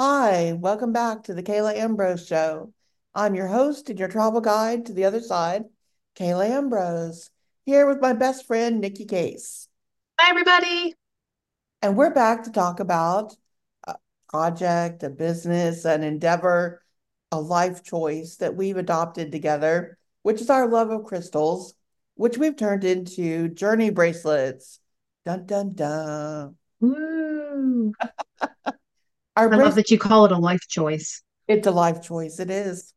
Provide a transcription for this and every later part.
Hi, welcome back to the Kayla Ambrose Show. I'm your host and your travel guide to the other side, Kayla Ambrose, here with my best friend, Nikki Case. Hi, everybody. And we're back to talk about a project, a business, an endeavor, a life choice that we've adopted together, which is our love of crystals, which we've turned into journey bracelets. Dun, dun, dun. Woo. Our I love that you call it a life choice. It's a life choice. It is.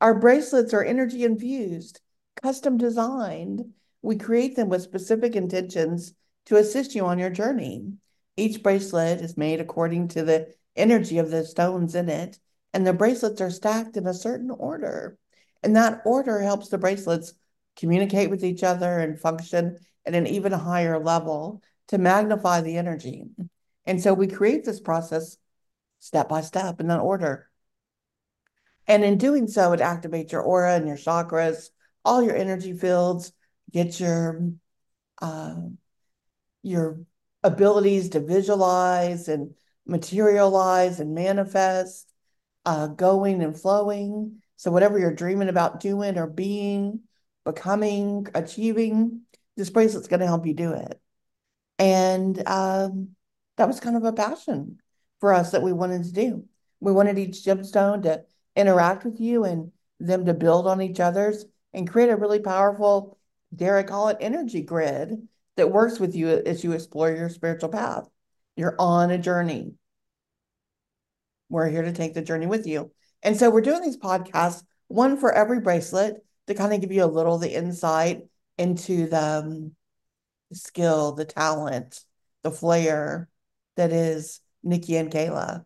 Our bracelets are energy infused, custom designed. We create them with specific intentions to assist you on your journey. Each bracelet is made according to the energy of the stones in it, and the bracelets are stacked in a certain order. And that order helps the bracelets communicate with each other and function at an even higher level to magnify the energy. And so we create this process step by step in that order. And in doing so, it activates your aura and your chakras, all your energy fields, get your uh, your abilities to visualize and materialize and manifest, uh, going and flowing. So whatever you're dreaming about doing or being, becoming, achieving, this bracelet's going to help you do it. And um, that was kind of a passion for us that we wanted to do. We wanted each gemstone to interact with you and them to build on each other's and create a really powerful, dare I call it, energy grid that works with you as you explore your spiritual path. You're on a journey. We're here to take the journey with you. And so we're doing these podcasts, one for every bracelet to kind of give you a little the insight into the, um, the skill, the talent, the flair that is Nikki and Kayla.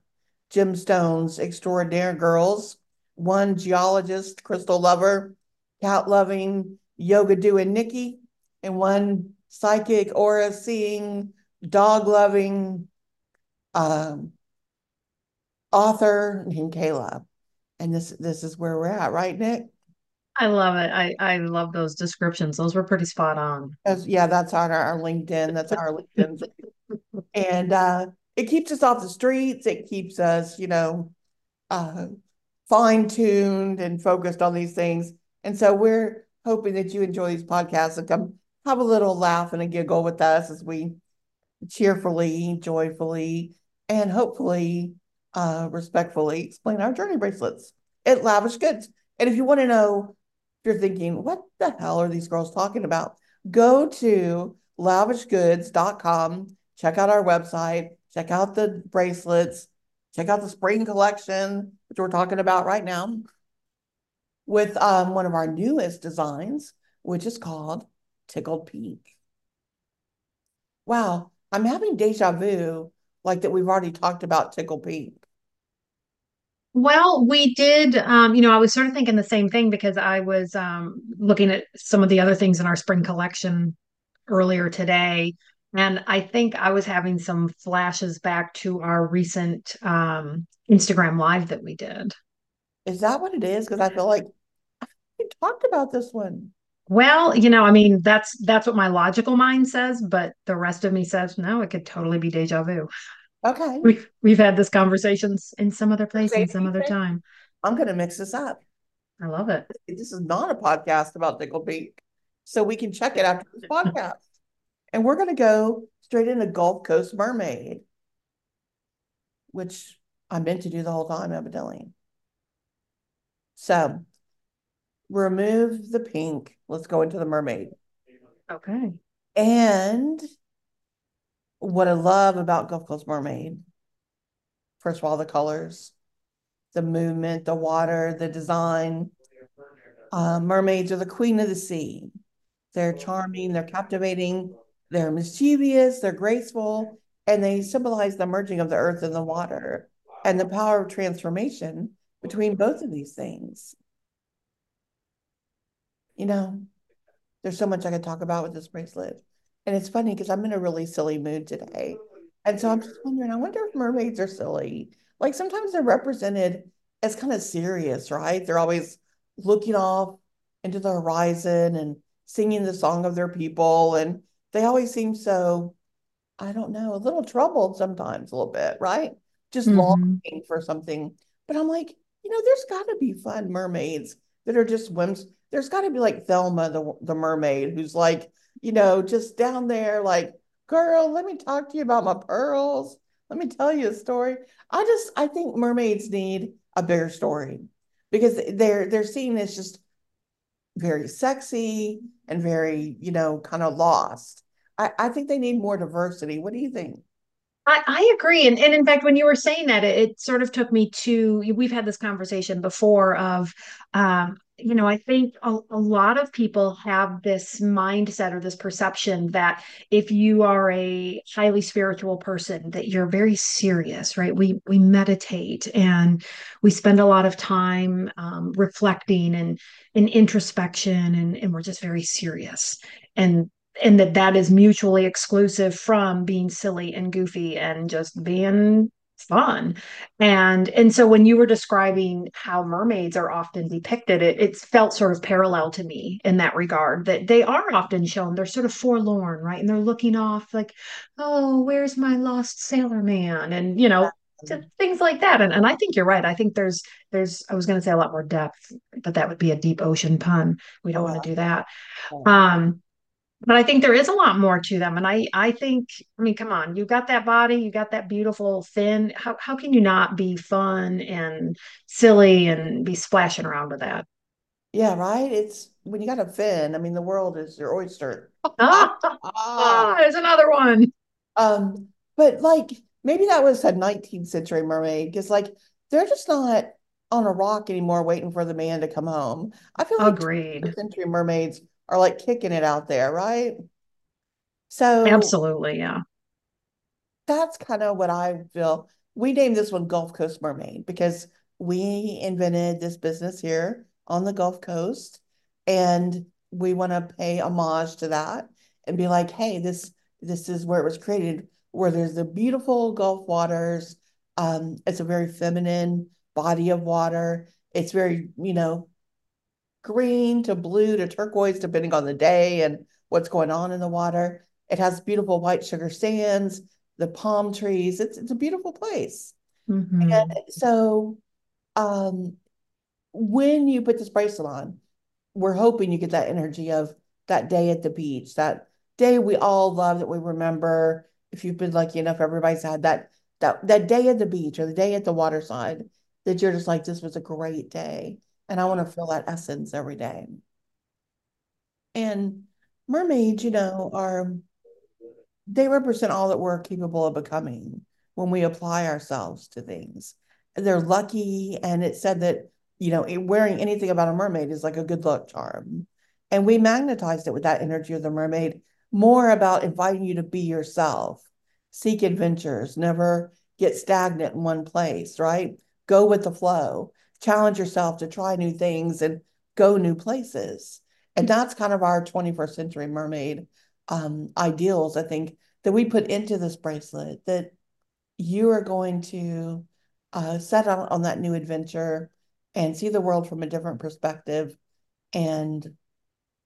Gemstones, extraordinary girls, one geologist, crystal lover, cat loving, yoga doing Nikki, and one psychic, aura seeing, dog loving um, author named Kayla. And this this is where we're at, right, Nick? I love it. I, I love those descriptions. Those were pretty spot on. As, yeah, that's on our, our LinkedIn. That's our LinkedIn. and uh, it keeps us off the streets. It keeps us, you know, uh, fine tuned and focused on these things. And so we're hoping that you enjoy these podcasts and come have a little laugh and a giggle with us as we cheerfully, joyfully, and hopefully uh, respectfully explain our journey bracelets at Lavish Goods. And if you want to know, if you're thinking, what the hell are these girls talking about? Go to lavishgoods.com, check out our website, check out the bracelets, check out the spring collection, which we're talking about right now, with um, one of our newest designs, which is called Tickled Pink. Wow, I'm having deja vu, like that we've already talked about Tickled Pink. Well, we did, um, you know, I was sort of thinking the same thing because I was um, looking at some of the other things in our spring collection earlier today. And I think I was having some flashes back to our recent um, Instagram live that we did. Is that what it is? Because I feel like we talked about this one. Well, you know, I mean, that's that's what my logical mind says, but the rest of me says, no, it could totally be deja vu. Okay. We've we've had this conversations in some other place in some other time. I'm gonna mix this up. I love it. This is not a podcast about Tickled Pink. So we can check it after this podcast. And we're gonna go straight into Gulf Coast Mermaid, which I meant to do the whole time, evidently. So remove the pink. Let's go into the mermaid. Okay. And what I love about Gulf Coast Mermaid, first of all, the colors, the movement, the water, the design. Uh, mermaids are the queen of the sea. They're charming, they're captivating, they're mischievous, they're graceful, and they symbolize the merging of the earth and the water and the power of transformation between both of these things. You know, there's so much I could talk about with this bracelet. And it's funny because I'm in a really silly mood today. And so I'm just wondering, I wonder if mermaids are silly. Like sometimes they're represented as kind of serious, right? They're always looking off into the horizon and singing the song of their people. And they always seem so, I don't know, a little troubled sometimes, a little bit, right? just mm-hmm. longing for something. But I'm like, you know, there's got to be fun mermaids that are just whims. There's got to be like Thelma the, the mermaid who's like, you know, just down there, like, girl, let me talk to you about my pearls. Let me tell you a story. I just, I think mermaids need a bigger story because they're they're seen as just very sexy and very, you know, kind of lost. I, I think they need more diversity. What do you think? I, I agree. And, and in fact, when you were saying that, it, it, sort of took me to, we've had this conversation before of, um, you know, I think a, a lot of people have this mindset or this perception that if you are a highly spiritual person, that you're very serious, right? We we meditate and we spend a lot of time um, reflecting and in introspection, and and we're just very serious. And and that that is mutually exclusive from being silly and goofy and just being fun. And and so when you were describing how mermaids are often depicted it, it felt sort of parallel to me in that regard that they are often shown they're sort of forlorn right? And they're looking off like oh where's my lost sailor man? And you know things like that. And, and i think you're right. I think there's there's i was going to say a lot more depth but that would be a deep ocean pun. We don't want to do that. Um but I think there is a lot more to them. And I, I think, I mean, come on, you got that body, you got that beautiful fin. How, how can you not be fun and silly and be splashing around with that? Yeah, right. It's when you got a fin, I mean, the world is your oyster. ah, ah, there's another one. Um, but like maybe that was a 19th century mermaid because like they're just not on a rock anymore waiting for the man to come home. I feel like agreed. Century mermaids are like kicking it out there, right? So absolutely, yeah. That's kind of what I feel. We named this one Gulf Coast Mermaid because we invented this business here on the Gulf Coast and we want to pay homage to that and be like, hey, this this is where it was created, where there's the beautiful Gulf waters. Um, it's a very feminine body of water. It's very, you know, green to blue to turquoise, depending on the day and what's going on in the water. It has beautiful white sugar sands, the palm trees. It's it's a beautiful place. Mm-hmm. And so um, when you put this bracelet on, we're hoping you get that energy of that day at the beach, that day we all love that we remember. If you've been lucky enough, everybody's had that that that day at the beach or the day at the waterside that you're just like, this was a great day. And I want to feel that essence every day. And mermaids, you know, are they represent all that we're capable of becoming when we apply ourselves to things. They're lucky, and it said that you know wearing anything about a mermaid is like a good luck charm. And we magnetized it with that energy of the mermaid, more about inviting you to be yourself, seek adventures, never get stagnant in one place, right? Go with the flow challenge yourself to try new things and go new places. And that's kind of our 21st century mermaid um, ideals, I think, that we put into this bracelet that you are going to uh, set out on that new adventure and see the world from a different perspective and,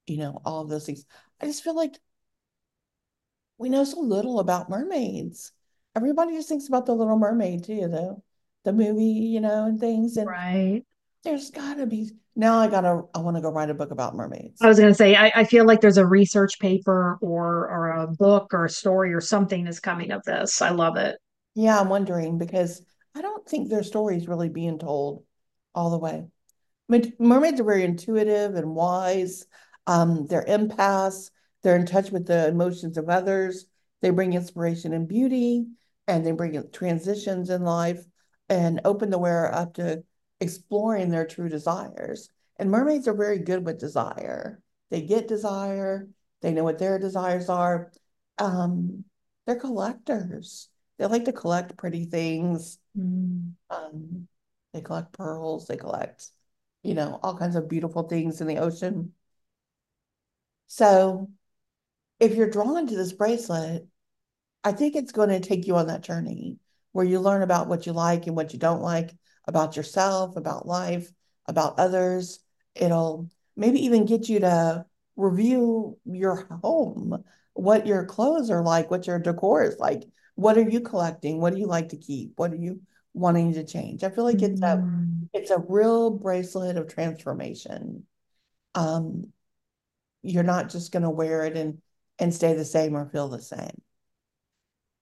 you know, all of those things. I just feel like we know so little about mermaids. Everybody just thinks about the Little Mermaid too, though the movie, you know, and things. And right. There's gotta be now I gotta I want to go write a book about mermaids. I was gonna say I, I feel like there's a research paper or or a book or a story or something is coming of this. I love it. Yeah, I'm wondering because I don't think their stories really being told all the way. mermaids are very intuitive and wise. Um, they're empaths. They're in touch with the emotions of others. They bring inspiration and beauty, and they bring transitions in life and open the wearer up to exploring their true desires. And mermaids are very good with desire. They get desire, they know what their desires are. Um, they're collectors. They like to collect pretty things. Mm. Um, they collect pearls, they collect, you know, all kinds of beautiful things in the ocean. So if you're drawn to this bracelet, I think it's going to take you on that journey where you learn about what you like and what you don't like about yourself, about life, about others. It'll maybe even get you to review your home, what your clothes are like, what your decor is like. What are you collecting? What do you like to keep? What are you wanting to change. I feel like it's a Mm. it's a real bracelet of transformation. Um, you're not just going to wear it and and stay the same or feel the same.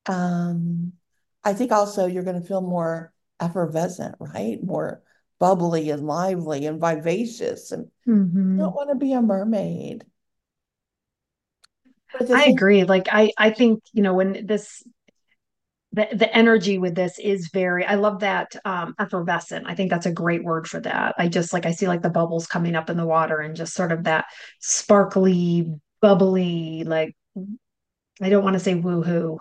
Um, I think also you're going to feel more effervescent, right? More bubbly and lively and vivacious, and you hmm don't want to be a mermaid. I agree. Like I, I think, you know, when this the, the energy with this is very i love that um effervescent i think that's a great word for that i just like i see like the bubbles coming up in the water and just sort of that sparkly bubbly like i don't want to say woohoo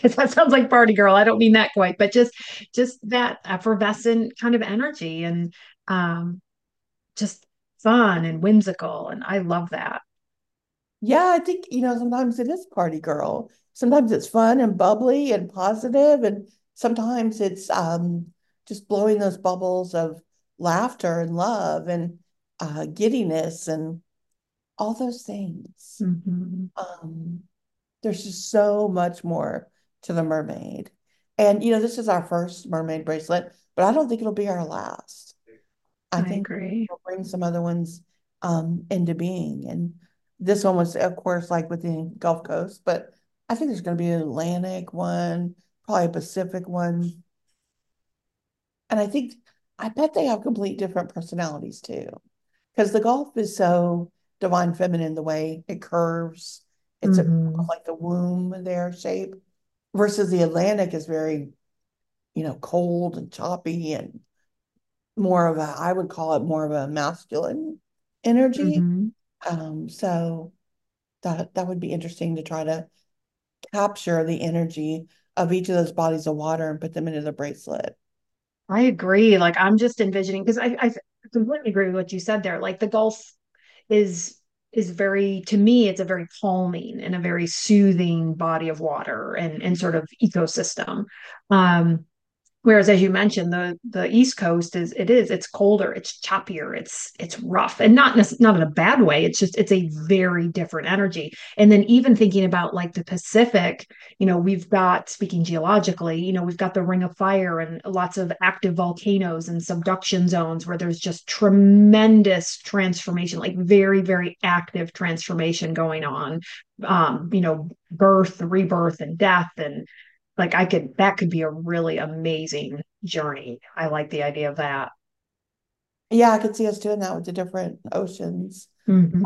because that sounds like party girl i don't mean that quite but just just that effervescent kind of energy and um just fun and whimsical and i love that yeah, I think, you know, sometimes it is party girl. Sometimes it's fun and bubbly and positive, and sometimes it's um just blowing those bubbles of laughter and love and uh giddiness and all those things. hmm Um, there's just so much more to the mermaid. And you know, this is our first mermaid bracelet, but I don't think it'll be our last. I i think agree we'll bring some other ones um into being. And this one was, of course, like with the Gulf Coast, but I think there's gonna be an Atlantic one, probably a Pacific one. And I think I bet they have complete different personalities too. Because the Gulf is so divine feminine the way it curves. It's a, hmm like the womb there shape versus the Atlantic is very, you know, cold and choppy and more of a, I would call it more of a masculine energy. hmm Um, so that that would be interesting to try to capture the energy of each of those bodies of water and put them into the bracelet. I agree. Like I'm just envisioning because I, I completely agree with what you said there. Like the Gulf is is very to me, it's a very calming and a very soothing body of water and and sort of ecosystem. Um, Whereas, as you mentioned, the the East Coast is it is it's colder, it's choppier, it's it's rough, and not not in a bad way. It's just it's a very different energy. And then even thinking about like the Pacific, you know, we've got speaking geologically, you know, we've got the Ring of Fire and lots of active volcanoes and subduction zones where there's just tremendous transformation, like very very active transformation going on. Um, you know, birth, rebirth, and death, and like I could that could be a really amazing journey. I like the idea of that. Yeah, I could see us doing that with the different oceans. hmm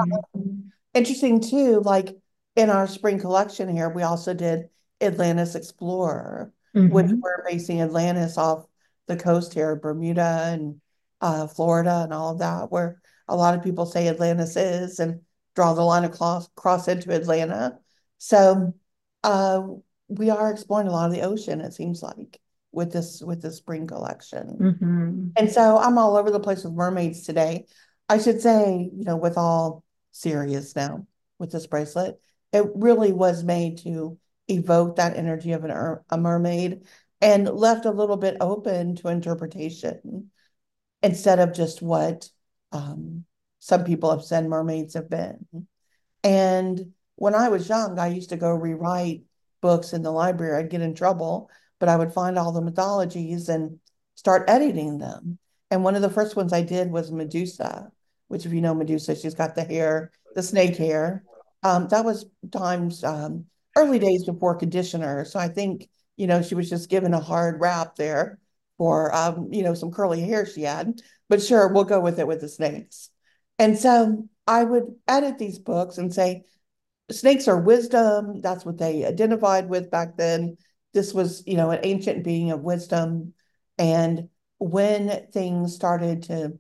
Interesting too, like in our spring collection here, we also did Atlantis Explorer, which hmm we're basing Atlantis off the coast here, Bermuda and uh, Florida and all of that, where a lot of people say Atlantis is and draw the line across cross into Atlanta. So uh, we are exploring a lot of the ocean, it seems like, with this with this spring collection. hmm And so I'm all over the place with mermaids today. I should say, you know, with all serious now with this bracelet, it really was made to evoke that energy of an, er- a mermaid and left a little bit open to interpretation instead of just what um, some people have said mermaids have been. And when I was young, I used to go rewrite books in the library. I'd get in trouble, but I would find all the mythologies and start editing them. And one of the first ones I did was Medusa, which, if you know Medusa, she's got the hair, the snake hair. Um, that was times um, early days before conditioner. So I think, you know, she was just given a hard rap there for, um, you know, some curly hair she had. But sure, we'll go with it with the snakes. And so I would edit these books and say, snakes are wisdom. That's what they identified with back then. This was, you know, an ancient being of wisdom. And when things started to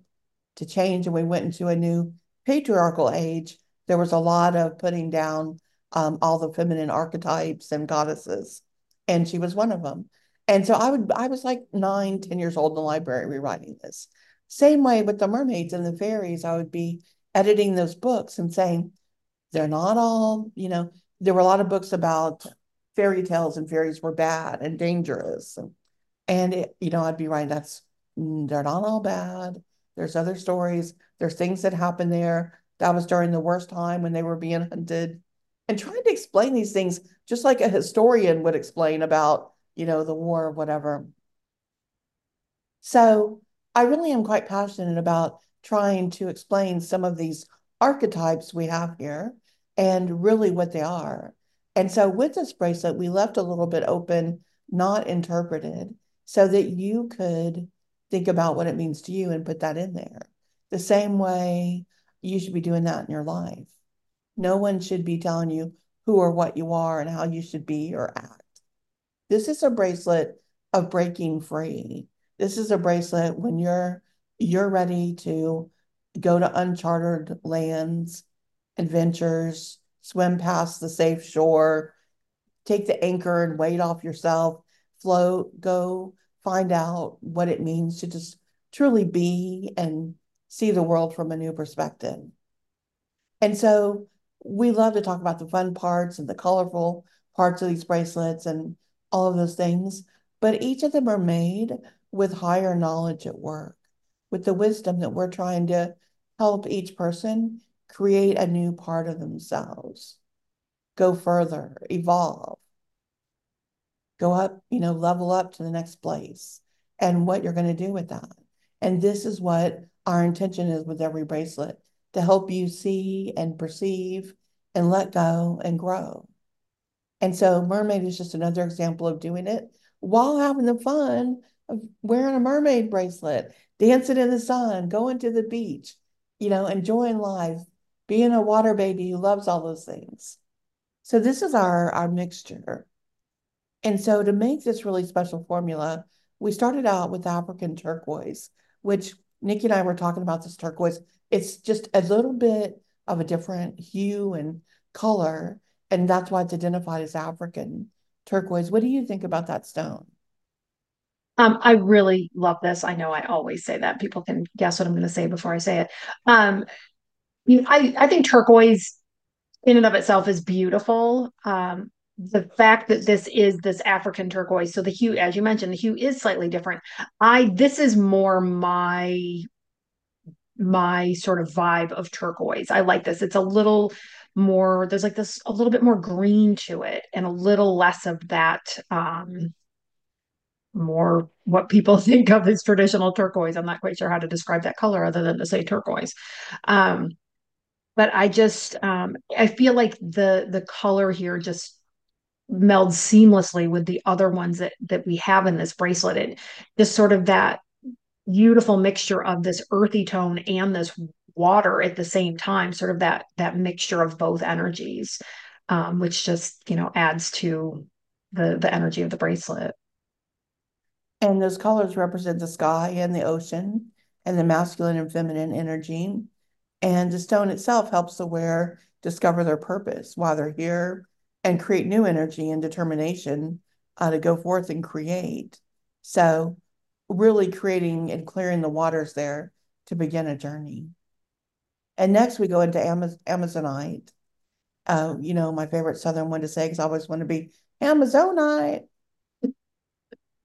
to change and we went into a new patriarchal age, there was a lot of putting down um, all the feminine archetypes and goddesses, and she was one of them. And so I would, I was like nine, ten years old in the library rewriting this. Same way with the mermaids and the fairies, I would be editing those books and saying, they're not all, you know, there were a lot of books about fairy tales and fairies were bad and dangerous. And, and it, you know, I'd be right. that's, mm, they're not all bad. There's other stories. There's things that happen there. That was during the worst time when they were being hunted. And trying to explain these things just like a historian would explain about, you know, the war or whatever. So I really am quite passionate about trying to explain some of these archetypes we have here and really what they are. And so with this bracelet, we left a little bit open, not interpreted, so that you could think about what it means to you and put that in there. The same way you should be doing that in your life. No one should be telling you who or what you are and how you should be or act. This is a bracelet of breaking free. This is a bracelet when you're you're ready to go to uncharted lands, adventures, swim past the safe shore, take the anchor and weight off yourself, float, go find out what it means to just truly be and see the world from a new perspective. And so we love to talk about the fun parts and the colorful parts of these bracelets and all of those things, but each of them are made with higher knowledge at work, with the wisdom that we're trying to help each person create a new part of themselves, go further, evolve, go up, you know, level up to the next place, and what you're going to do with that. And this is what our intention is with every bracelet to help you see and perceive and let go and grow. And so, mermaid is just another example of doing it while having the fun of wearing a mermaid bracelet, dancing in the sun, going to the beach, you know, enjoying life, being a water baby who loves all those things. So, this is our, our mixture. And so, to make this really special formula, we started out with African turquoise, which Nikki and I were talking about this turquoise. It's just a little bit of a different hue and color, and that's why it's identified as African turquoise. What do you think about that stone? Um, I really love this. I know I always say that. People can guess what I'm going to say before I say it. Um, I, I think turquoise in and of itself is beautiful. Um, the fact that this is this African turquoise, so the hue, as you mentioned, the hue is slightly different. I this is more my my sort of vibe of turquoise. I like this. It's a little more, there's like this a little bit more green to it and a little less of that um more what people think of as traditional turquoise. I'm not quite sure how to describe that color other than to say turquoise. Um but I just um I feel like the the color here just melds seamlessly with the other ones that that we have in this bracelet. and just sort of that beautiful mixture of this earthy tone and this water at the same time sort of that that mixture of both energies um, which just you know adds to the the energy of the bracelet and those colors represent the sky and the ocean and the masculine and feminine energy and the stone itself helps the wearer discover their purpose while they're here and create new energy and determination uh, to go forth and create so really creating and clearing the waters there to begin a journey. And next we go into Amaz Amazonite. Uh, you know, my favorite Southern one to say because I always want to be Amazonite.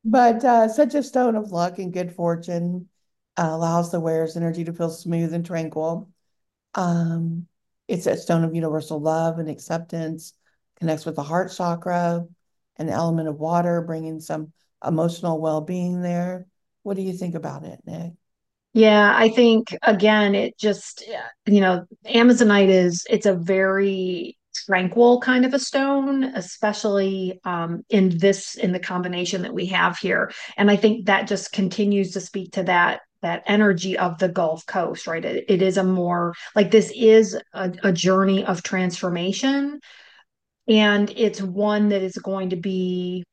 but uh, such a stone of luck and good fortune uh, allows the wearer's energy to feel smooth and tranquil. Um, it's a stone of universal love and acceptance, connects with the heart chakra, an element of water, bringing some emotional well being there. What do you think about it, Nick? Yeah, I think again, it just, you know, Amazonite is, it's a very tranquil kind of a stone, especially um, in this, in the combination that we have here. And I think that just continues to speak to that that energy of the Gulf Coast, right? It, it is a more like this is a, a journey of transformation. And it's one that is going to be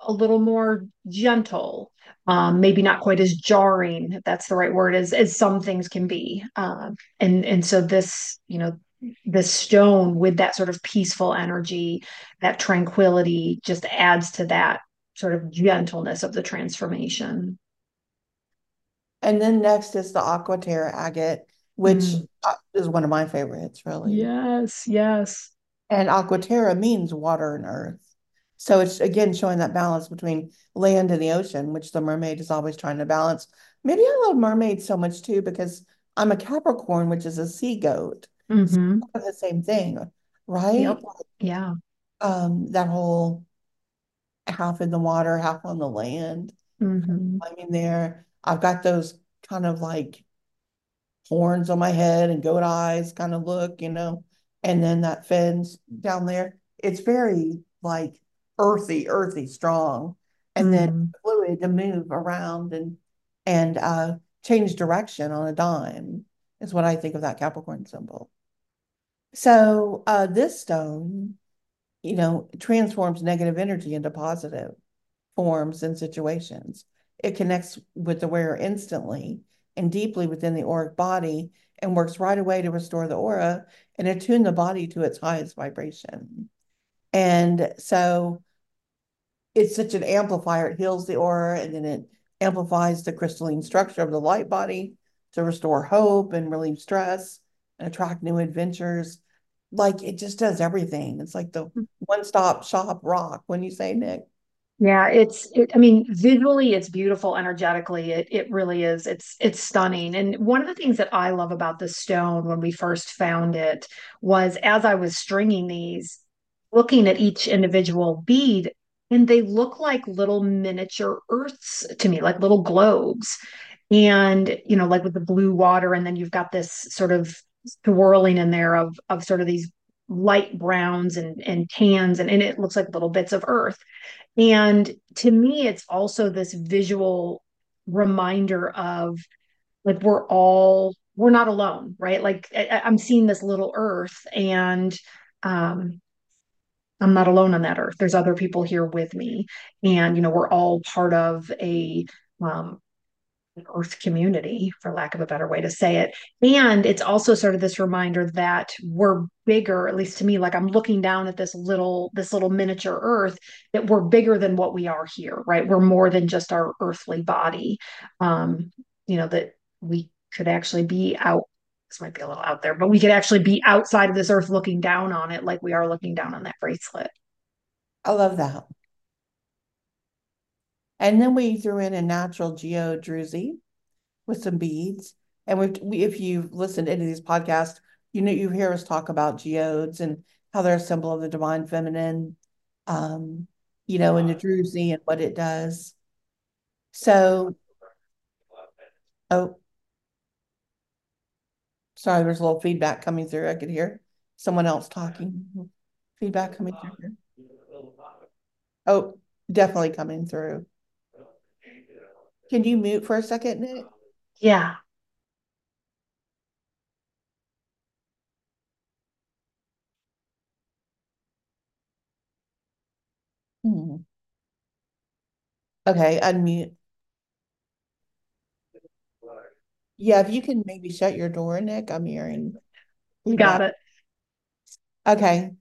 a little more gentle, um, maybe not quite as jarring, if that's the right word, as as some things can be. Um, and and so this, you know, this stone with that sort of peaceful energy, that tranquility, just adds to that sort of gentleness of the transformation. And then next is the Aquaterra agate, which mm. is one of my favorites, really. Yes, yes. And Aquaterra means water and earth. So it's again showing that balance between land and the ocean, which the mermaid is always trying to balance. Maybe I love mermaids so much too because I'm a Capricorn, which is a sea goat. Mm-hmm. The same thing, right? Yep. Yeah. Um, that whole half in the water, half on the land. Mm-hmm. I mean, there. I've got those kind of like horns on my head and goat eyes kind of look, you know, and then that fins down there. It's very like earthy, earthy, strong, and mm. then fluid to move around and and uh, change direction on a dime is what I think of that Capricorn symbol. So uh, this stone, you know, transforms negative energy into positive forms and situations. It connects with the wearer instantly and deeply within the auric body and works right away to restore the aura and attune the body to its highest vibration. And so it's such an amplifier. It heals the aura and then it amplifies the crystalline structure of the light body to restore hope and relieve stress and attract new adventures. Like it just does everything. It's like the hmm. one stop shop rock when you say Nick. Yeah, it's it, I mean, visually it's beautiful, energetically it it really is. It's it's stunning. And one of the things that I love about the stone when we first found it was as I was stringing these, looking at each individual bead, and they look like little miniature earths to me, like little globes. And, you know, like with the blue water, and then you've got this sort of swirling in there of of sort of these light browns and and tans and, and it looks like little bits of earth and to me, it's also this visual reminder of like we're all we're not alone, right? Like I, am seeing this little earth and um I'm not alone on that earth. There's other people here with me. And, you know, we're all part of a um, earth community for lack of a better way to say it. And it's also sort of this reminder that we're bigger at least to me like i'm looking down at this little this little miniature earth that we're bigger than what we are here right? We're more than just our earthly body. Um you know that we could actually be out this might be a little out there but we could actually be outside of this earth looking down on it like we are looking down on that bracelet. I love that and then we threw in a natural geode druzy with some beads. And we, we if you've listened to any of these podcasts, you know you hear us talk about geodes and how they're a symbol of the divine feminine, um, you know, in the druzy and what it does. So, oh, sorry, there's a little feedback coming through. I could hear someone else talking. Feedback coming through. Oh, definitely coming through. Can you mute for a second, Nick? Yeah. Hmm. Okay, unmute. Yeah, if you can maybe shut your door, Nick, I'm hearing. You Got it. Okay.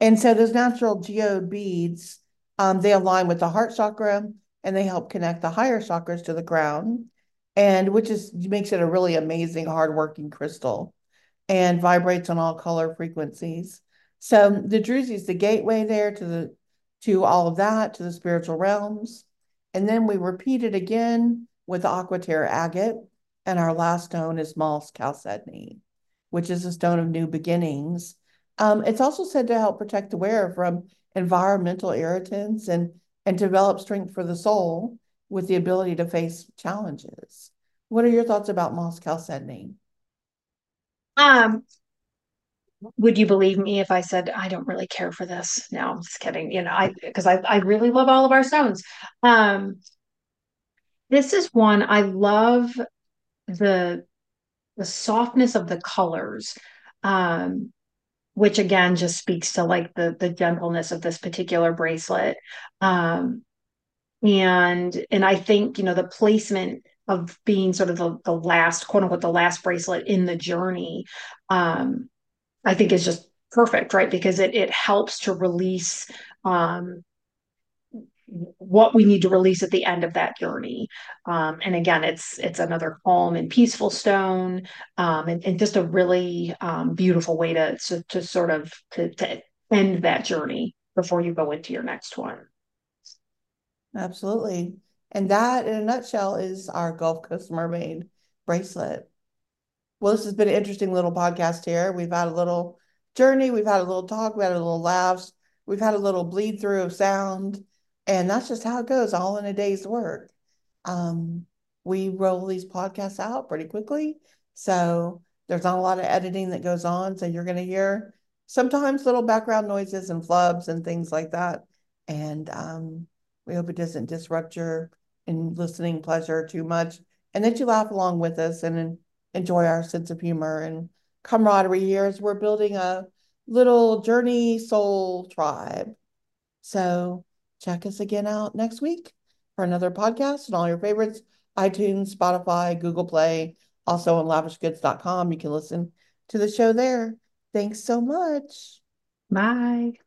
And so those natural geode beads, um, they align with the heart chakra, and they help connect the higher chakras to the ground and which is makes it a really amazing hardworking crystal and vibrates on all color frequencies. So the druzy is the gateway there to the to all of that to the spiritual realms. And then we repeat it again with the aquaterra agate and our last stone is Mawls chalcedony which is a stone of new beginnings. Um, it's also said to help protect the wearer from environmental irritants and and develop strength for the soul with the ability to face challenges. What are your thoughts about Mawls chalcedony? Um, would you believe me if I said I don't really care for this? No, I'm just kidding. You know, I because I I really love all of our stones. Um, this is one I love the the softness of the colors. Um, which again just speaks to like the the gentleness of this particular bracelet. Um and and i think you know the placement of being sort of the, the last quote unquote the last bracelet in the journey um i think is just perfect right? Because it it helps to release um what we need to release at the end of that journey. Um, and again, it's it's another calm and peaceful stone, um, and, and, just a really um, beautiful way to, to, to sort of to, to end that journey before you go into your next one. Absolutely, and that, in a nutshell, is our Gulf Coast Mermaid bracelet. Well, this has been an interesting little podcast here. We've had a little journey, we've had a little talk, we had a little laughs, we've had a little bleed through of sound and that's just how it goes, all in a day's work. Um, we roll these podcasts out pretty quickly. So there's not a lot of editing that goes on. So you're going to hear sometimes little background noises and flubs and things like that. And um, we hope it doesn't disrupt your in listening pleasure too much and that you laugh along with us and enjoy our sense of humor and camaraderie here as we're building a little journey soul tribe. So check us again out next week for another podcast and all your favorites iTunes, Spotify, Google Play, also on lavishgoods.com. You can listen to the show there. Thanks so much. Bye.